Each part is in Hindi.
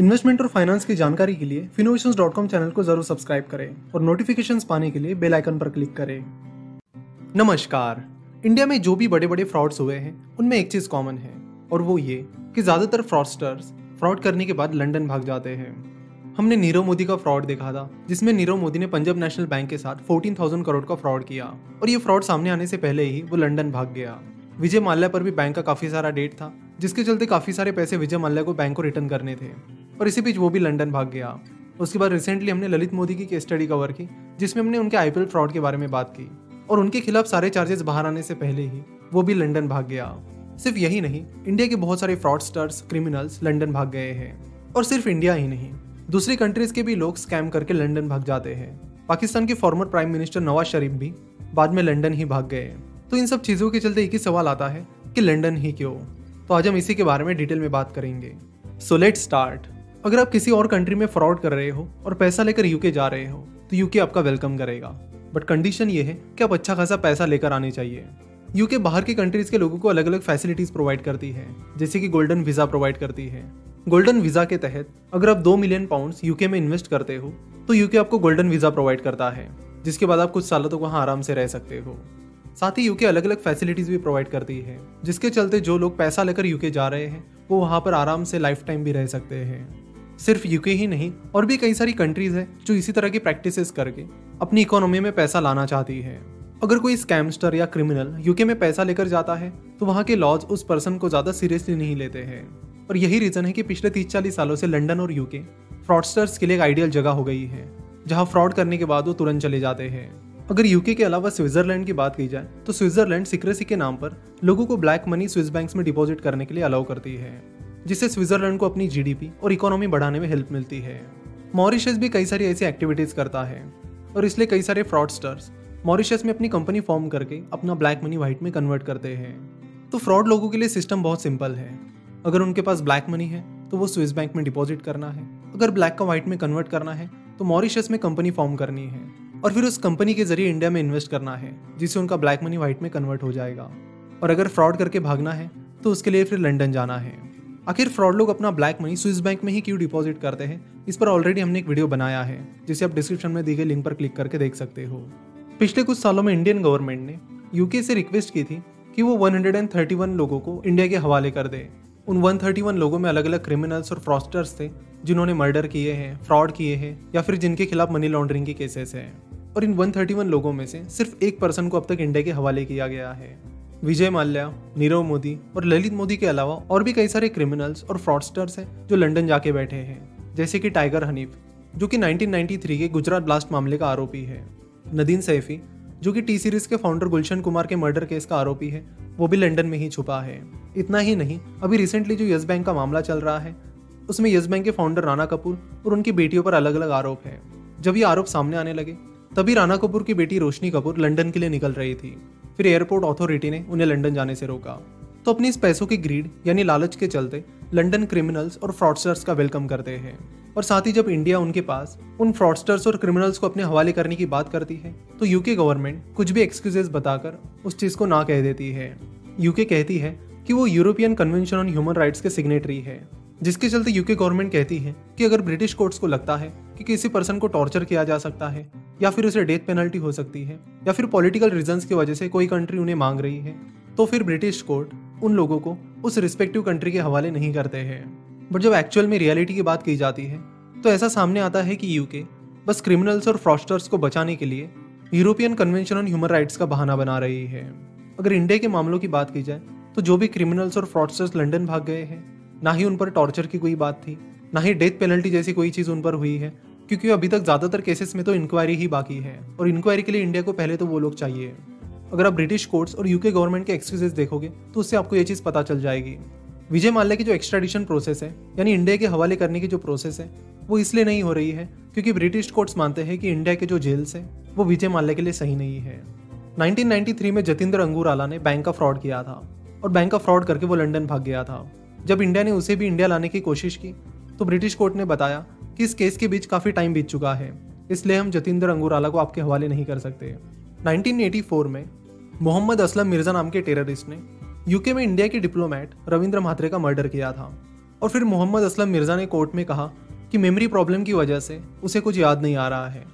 इन्वेस्टमेंट और फाइनेंस की जानकारी के लिए फिनोवेशंस चैनल को ज़रूर सब्सक्राइब करें और नोटिफिकेशंस पाने के लिए बेल आइकन पर क्लिक करें। नमस्कार। इंडिया में जो भी बड़े बड़े फ्रॉड्स हुए हैं उनमें एक चीज़ कॉमन है और वो ये कि ज़्यादातर फ्रॉडस्टर्स फ्रॉड करने के बाद लंदन भाग जाते हैं। हमने नीरव मोदी का फ्रॉड देखा था जिसमें नीरव मोदी ने पंजाब नेशनल बैंक के साथ 14,000 करोड़ का फ्रॉड किया और ये फ्रॉड सामने आने से पहले ही वो लंदन भाग गया। विजय माल्या पर भी बैंक का काफ़ी सारा डेट था जिसके चलते काफ़ी सारे पैसे विजय माल्या को बैंक को रिटर्न करने थे। और इसी बीच वो भी लंदन भाग गया। उसके बाद रिसेंटली हमने ललित मोदी की केस स्टडी कवर की, जिसमें हमने उनके आईपीएल फ्रॉड के बारे में बात की और उनके खिलाफ सारे चार्जेस बाहर आने से पहले ही वो भी लंदन भाग गया। सिर्फ़ यही नहीं इंडिया के बहुत सारे फ्रॉडस्टर्स क्रिमिनल्स लंदन भाग गए हैं और सिर्फ़ इंडिया ही नहीं, दूसरी कंट्रीज़ के भी लोग स्कैम करके लंदन भाग जाते हैं। पाकिस्तान के former prime minister Nawaz Sharif भी बाद में लंदन ही भाग गए। तो इन सब चीज़ों के चलते एक ही सवाल आता है कि लंदन ही क्यों? तो आज हम इसी के बारे में डिटेल में बात करेंगे। सो लेट स्टार्ट अगर आप किसी और कंट्री में फ्रॉड कर रहे हो और पैसा लेकर यूके जा रहे हो तो यूके आपका वेलकम करेगा। बट कंडीशन ये है कि आप अच्छा खासा पैसा लेकर आने चाहिए। यूके बाहर की कंट्रीज़ के लोगों को अलग अलग फैसिलिटीज़ प्रोवाइड करती है, जैसे कि गोल्डन वीज़ा प्रोवाइड करती है। गोल्डन वीज़ा के तहत, अगर आप दो मिलियन पाउंड यूके में इन्वेस्ट करते हो तो यूके आपको गोल्डन वीज़ा प्रोवाइड करता है, जिसके बाद आप कुछ सालों तक वहाँ आराम से रह सकते हो। साथ ही यूके अलग अलग फैसिलिटीज़ भी प्रोवाइड करती है, जिसके चलते जो लोग पैसा लेकर यूके जा रहे हैं, वो वहाँ पर आराम से लाइफ टाइम भी रह सकते हैं। सिर्फ़ यूके ही नहीं, और भी कई सारी कंट्रीज़ है जो इसी तरह की प्रैक्टिसेस करके अपनी इकोनॉमी में पैसा लाना चाहती है। अगर कोई स्कैमस्टर या क्रिमिनल यूके में पैसा लेकर जाता है तो वहाँ के लॉज उस पर्सन को ज़्यादा सीरियसली नहीं लेते हैं। और यही रीजन है कि पिछले तीस चालीस सालों से लंदन और यूके फ्रॉडस्टर्स के लिए एक आइडियल जगह हो गई है, जहाँ फ्रॉड करने के बाद वो तुरंत चले जाते हैं। अगर यूके के अलावा स्विट्जरलैंड की बात की जाए तो स्विट्जरलैंड सिक्रेसी के नाम पर लोगों को ब्लैक मनी स्विस बैंक में डिपॉजिट करने के लिए अलाउ करती है। जिससे स्विट्जरलैंड को अपनी जीडीपी और इकोनॉमी बढ़ाने में हेल्प मिलती है। मॉरिशस भी कई सारी ऐसी एक्टिविटीज़ करता है, और इसलिए कई सारे फ्रॉडस्टर्स मॉरिशस में अपनी कंपनी फॉर्म करके अपना ब्लैक मनी व्हाइट में कन्वर्ट करते हैं। तो फ्रॉड लोगों के लिए सिस्टम बहुत सिंपल है। अगर उनके पास ब्लैक मनी है तो वो स्विस बैंक में डिपॉजिट करना है। अगर ब्लैक का व्हाइट में कन्वर्ट करना है तो मॉरिशस में कंपनी फॉर्म करनी है। और फिर उस कंपनी के ज़रिए इंडिया में इन्वेस्ट करना है, जिससे उनका ब्लैक मनी व्हाइट में कन्वर्ट हो जाएगा। और अगर फ्रॉड करके भागना है तो उसके लिए फिर लंदन जाना है। आखिर फ्रॉड लोग अपना ब्लैक मनी स्विस बैंक में ही क्यों डिपॉजिट करते हैं? इस पर ऑलरेडी हमने एक वीडियो बनाया है, जिसे आप डिस्क्रिप्शन में दी गई लिंक पर क्लिक करके देख सकते हो। पिछले कुछ सालों में इंडियन गवर्नमेंट ने यूके से रिक्वेस्ट की थी कि वो 131 लोगों को इंडिया के हवाले कर दे। उन 131 लोगों में अलग अलग क्रिमिनल्स और फ्रॉस्टर्स थे, जिन्होंने मर्डर किए हैं फ्रॉड किए हैं, या फिर जिनके खिलाफ मनी लॉन्ड्रिंग के केसेस हैं। और इन 131 लोगों में से सिर्फ़ एक पर्सन को अब तक इंडिया के हवाले किया गया है। विजय माल्या, नीरव मोदी और ललित मोदी के अलावा और भी कई सारे क्रिमिनल्स और फ्रॉडस्टर्स हैं जो लंदन जाके बैठे हैं। जैसे कि टाइगर हनीफ जो कि 1993 के गुजरात ब्लास्ट मामले का आरोपी है। नदीन सैफी, जो कि टी सीरीज़ के फाउंडर गुलशन कुमार के मर्डर केस का आरोपी है, वो भी लंदन में ही छुपा है। इतना ही नहीं, अभी रिसेंटली जो यस बैंक का मामला चल रहा है, उसमें यस बैंक के फाउंडर राना कपूर और उनकी बेटियों पर अलग अलग आरोप है। जब ये आरोप सामने आने लगे, तभी राना कपूर की बेटी रोशनी कपूर लंदन के लिए निकल रही थी। फिर एयरपोर्ट अथॉरिटी ने उन्हें लंदन जाने से रोका। तो अपनी इस पैसों की ग्रीड यानी लालच के चलते, लंदन क्रिमिनल्स और फ्रॉडस्टर्स का वेलकम करते हैं। और साथ ही जब इंडिया उनके पास उन फ्रॉडस्टर्स और क्रिमिनल्स को अपने हवाले करने की बात करती है तो यूके गवर्नमेंट कुछ भी एक्सक्यूजेस बताकर उस चीज़ को ना कह देती है। यूके कहती है कि वो European Convention on Human Rights के सिग्नेटरी है, जिसके चलते यूके गवर्नमेंट कहती है कि अगर ब्रिटिश कोर्ट्स को लगता है कि किसी पर्सन को टॉर्चर किया जा सकता है, या फिर उसे डेथ पेनल्टी हो सकती है, या फिर पॉलिटिकल रीजंस की वजह से कोई कंट्री उन्हें मांग रही है तो फिर ब्रिटिश कोर्ट उन लोगों को उस रिस्पेक्टिव कंट्री के हवाले नहीं करते हैं। बट जब एक्चुअल में रियलिटी की बात की जाती है तो ऐसा सामने आता है कि यूके बस क्रिमिनल्स और फ्रॉस्टर्स को बचाने के लिए European Convention on Human Rights का बहाना बना रही है। अगर इंडिया के मामलों की बात की जाए तो जो भी क्रिमिनल्स और फ्रॉडस्टर्स लंदन भाग गए हैं, ना ही उन पर टॉर्चर की कोई बात थी, ना ही डेथ पेनल्टी जैसी कोई चीज़ उन पर हुई है क्योंकि अभी तक ज़्यादातर केसेस में तो इंक्वायरी ही बाकी है। और इंक्वायरी के लिए इंडिया को पहले तो वो लोग चाहिए। अगर आप ब्रिटिश कोर्ट्स और यूके गवर्नमेंट के एक्सक्यूजेस देखोगे तो उससे आपको ये चीज़ पता चल जाएगी। विजय माल्या की जो एक्स्ट्राडिशन प्रोसेस है, यानी इंडिया के हवाले करने की जो प्रोसेस है, वो इसलिए नहीं हो रही है क्योंकि ब्रिटिश कोर्ट्स मानते हैं कि इंडिया के जो जेल्स हैं, वो विजय माल्या के लिए सही नहीं है। 1993 में जतिंदर अंगूराला ने बैंक का फ्रॉड किया था और बैंक का फ्रॉड करके वो लंदन भाग गया था। जब इंडिया ने उसे भी इंडिया लाने की कोशिश की तो ब्रिटिश कोर्ट ने बताया इस केस के बीच काफ़ी टाइम बीत चुका है, इसलिए हम जतिंदर अंगूराला को आपके हवाले नहीं कर सकते। 1984 में मोहम्मद असलम मिर्ज़ा नाम के टेररिस्ट ने यूके में इंडिया के डिप्लोमेट रविंद्र म्हात्रे का मर्डर किया था। और फिर मोहम्मद असलम मिर्ज़ा ने कोर्ट में कहा कि मेमोरी प्रॉब्लम की वजह से उसे कुछ याद नहीं आ रहा है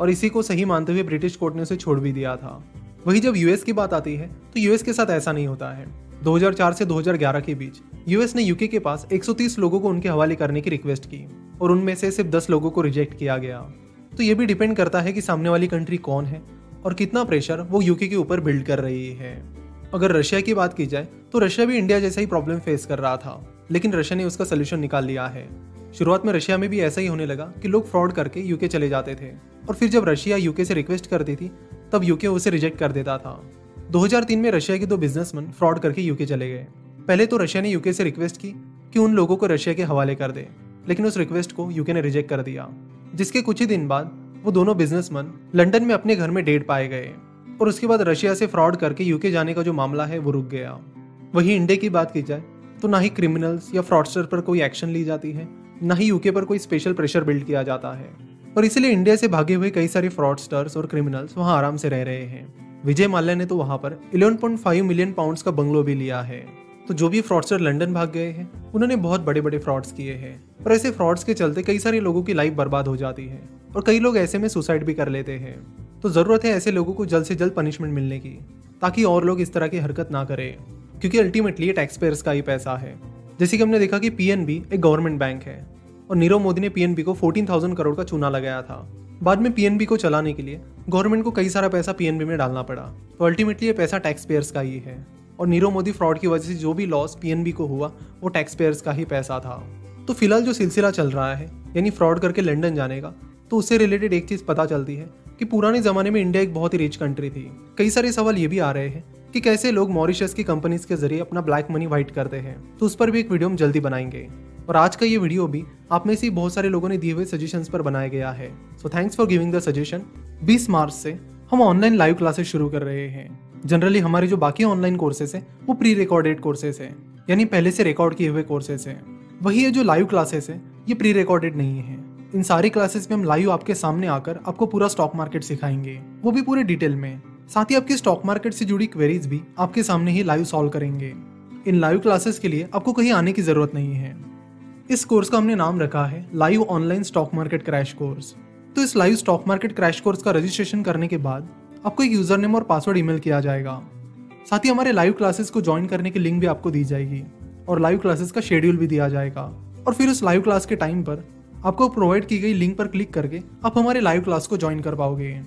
और इसी को सही मानते हुए ब्रिटिश कोर्ट ने उसे छोड़ भी दिया था। वही जब यूएस की बात आती है तो यूएस के साथ ऐसा नहीं होता है। 2004 से 2011 के बीच यूएस ने यूके के पास 130 लोगों को उनके हवाले करने की रिक्वेस्ट की। और उनमें से सिर्फ़ 10 लोगों को रिजेक्ट किया गया। तो ये भी डिपेंड करता है कि सामने वाली कंट्री कौन है और कितना प्रेशर वो यूके के ऊपर बिल्ड कर रही है। अगर रशिया की बात की जाए तो रशिया भी इंडिया जैसा ही प्रॉब्लम फेस कर रहा था, लेकिन रशिया ने उसका सोल्यूशन निकाल लिया है। शुरुआत में रशिया में भी ऐसा ही होने लगा कि लोग फ्रॉड करके यूके चले जाते थे और फिर जब रशिया यूके से रिक्वेस्ट करती थी, तब यूके उसे रिजेक्ट कर देता था। 2003 में रशिया के दो बिजनेसमैन फ्रॉड करके यूके चले गए। पहले तो रशिया ने यूके से रिक्वेस्ट की कि उन लोगों को रशिया के हवाले कर दे। लेकिन उस रिक्वेस्ट को यूके ने रिजेक्ट कर दिया, जिसके कुछ ही दिन बाद वो दोनों बिजनेसमैन लंदन में अपने घर में डेट पाए गए और उसके बाद रशिया से फ्रॉड करके यूके जाने का जो मामला है वो रुक गया। वही इंडिया की बात की जाए तो ना ही क्रिमिनल्स या फ्रॉडस्टर पर कोई एक्शन ली जाती है, ना ही यूके पर कोई स्पेशल प्रेशर बिल्ड किया जाता है। और इसीलिए इंडिया से भागे हुए कई सारे फ्रॉडस्टर्स और क्रिमिनल्स वहाँ आराम से रह रहे हैं। विजय माल्या ने तो वहाँ पर 11.5 मिलियन पाउंड्स का बंगलो भी लिया है। तो जो भी फ्रॉडस्टर लंदन भाग गए हैं उन्होंने बहुत बड़े बड़े फ्रॉड्स किए हैं। और ऐसे फ्रॉड्स के चलते कई सारे लोगों की लाइफ बर्बाद हो जाती है और कई लोग ऐसे में सुसाइड भी कर लेते हैं। तो ज़रूरत है ऐसे लोगों को जल्द से जल्द पनिशमेंट मिलने की ताकि और लोग इस तरह की हरकत ना करें। क्योंकि अल्टीमेटली ये टैक्स पेयर्स का ही पैसा है। जैसे कि हमने देखा कि पीएनबी एक गवर्नमेंट बैंक है और नीरव मोदी ने पीएनबी को 14,000 करोड़ का चूना लगाया था। बाद में पीएनबी को चलाने के लिए गवर्नमेंट को कई सारा पैसा पीएनबी में डालना पड़ा। तो अल्टीमेटली ये पैसा टैक्स पेयर्स का ही है। और नीरव मोदी फ्रॉड की वजह से जो भी लॉस पीएनबी को हुआ, वो टैक्स पेयर्स का ही पैसा था। तो फ़िलहाल जो सिलसिला चल रहा है, यानी फ्रॉड करके लंदन जाने का तो उससे रिलेटेड एक चीज़ पता चलती है कि पुराने जमाने में इंडिया एक बहुत ही रिच कंट्री थी। कई सारे सवाल ये भी आ रहे हैं कि कैसे लोग मॉरिशस की कंपनीज़ के ज़रिए अपना ब्लैक मनी व्हाइट करते हैं। तो उस पर भी एक वीडियो हम जल्दी बनाएँगे। और आज का ये वीडियो भी आप में से बहुत सारे लोगों ने दिए हुए सजेशंस पर बनाया गया है। So thanks for giving the suggestion 20 March से हम ऑनलाइन लाइव क्लासेस शुरू कर रहे हैं। जनरली हमारे जो बाकी ऑनलाइन कोर्सेस हैं, वो प्री रिकॉर्डेड कोर्सेस हैं, यानी पहले से रिकॉर्ड किए हुए कोर्सेस हैं। वही है जो लाइव क्लासेस है, ये प्री रिकॉर्डेड नहीं है। इन सारी क्लासेस में हम लाइव आपके सामने आकर आपको पूरा स्टॉक मार्केट सिखाएँगे, वो भी पूरे डिटेल में। साथ ही आपकी स्टॉक मार्केट से जुड़ी क्वेरीज भी आपके सामने ही लाइव सॉल्व करेंगे। इन लाइव क्लासेस के लिए आपको कहीं आने की ज़रूरत नहीं है। इस कोर्स का हमने नाम रखा है live online stock market crash course तो इस live stock market crash course का रजिस्ट्रेशन करने के बाद आपको एक यूज़र नेम और पासवर्ड ईमेल किया जाएगा। साथ ही हमारे लाइव क्लासेस को ज्वाइन करने की लिंक भी आपको दी जाएगी और लाइव क्लासेस का शेड्यूल भी दिया जाएगा। और फिर उस लाइव क्लास के टाइम पर आपको प्रोवाइड की गई लिंक पर क्लिक करके आप हमारे लाइव क्लास को ज्वाइन कर पाओगे।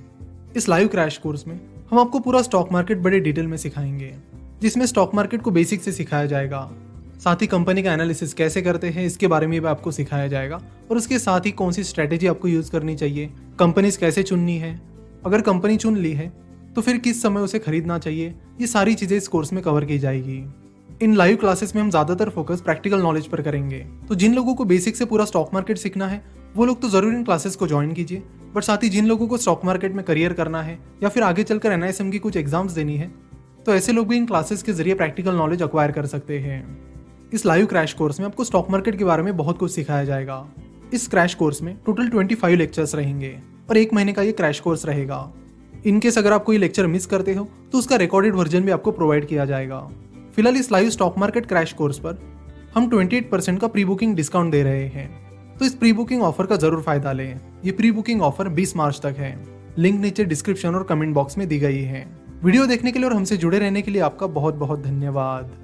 इस लाइव क्रैश कोर्स में हम आपको पूरा स्टॉक मार्केट बड़े डिटेल में सिखाएँगे, जिसमें स्टॉक मार्केट को बेसिक से सिखाया जाएगा। साथ ही कंपनी का एनालिसिस कैसे करते हैं, इसके बारे में भी आपको सिखाया जाएगा और उसके साथ ही कौन सी स्ट्रैटेजी आपको यूज़ करनी चाहिए कंपनीज़ कैसे चुननी है अगर कंपनी चुन ली है तो फिर किस समय उसे खरीदना चाहिए? ये सारी चीज़ें इस कोर्स में कवर की जाएगी। इन लाइव क्लासेस में हम ज़्यादातर फोकस प्रैक्टिकल नॉलेज पर करेंगे। तो जिन लोगों को बेसिक से पूरा स्टॉक मार्केट सीखना है, वो लोग तो ज़रूर इन क्लासेस को ज्वाइन कीजिए। बट साथ ही जिन लोगों को स्टॉक मार्केट में करियर करना है, या फिर आगे चलकर एनआईएसएम की कुछ एग्ज़ाम्स देनी है तो ऐसे लोग भी इन क्लासेस के ज़रिए प्रैक्टिकल नॉलेज अक्वायर कर सकते हैं। इस लाइव क्रैश कोर्स में आपको स्टॉक मार्केट के बारे में बहुत कुछ सिखाया जाएगा। इस क्रैश कोर्स में टोटल 25 लेक्चर्स रहेंगे। और एक महीने का ये क्रैश कोर्स रहेगा। इनकेस अगर आप कोई लेक्चर मिस करते हो तो उसका रिकॉर्डेड वर्जन भी आपको प्रोवाइड किया जाएगा। फ़िलहाल इस live stock market crash course पर हम 28% का प्री बुकिंग डिस्काउंट दे रहे हैं। तो इस प्री बुकिंग ऑफ़र का ज़रूर फ़ायदा लें। ये प्री बुकिंग ऑफ़र 20 मार्च तक है। लिंक नीचे डिस्क्रिप्शन और कमेंट बॉक्स में दी गई है। वीडियो देखने के लिए और हमसे जुड़े रहने के लिए आपका बहुत बहुत धन्यवाद।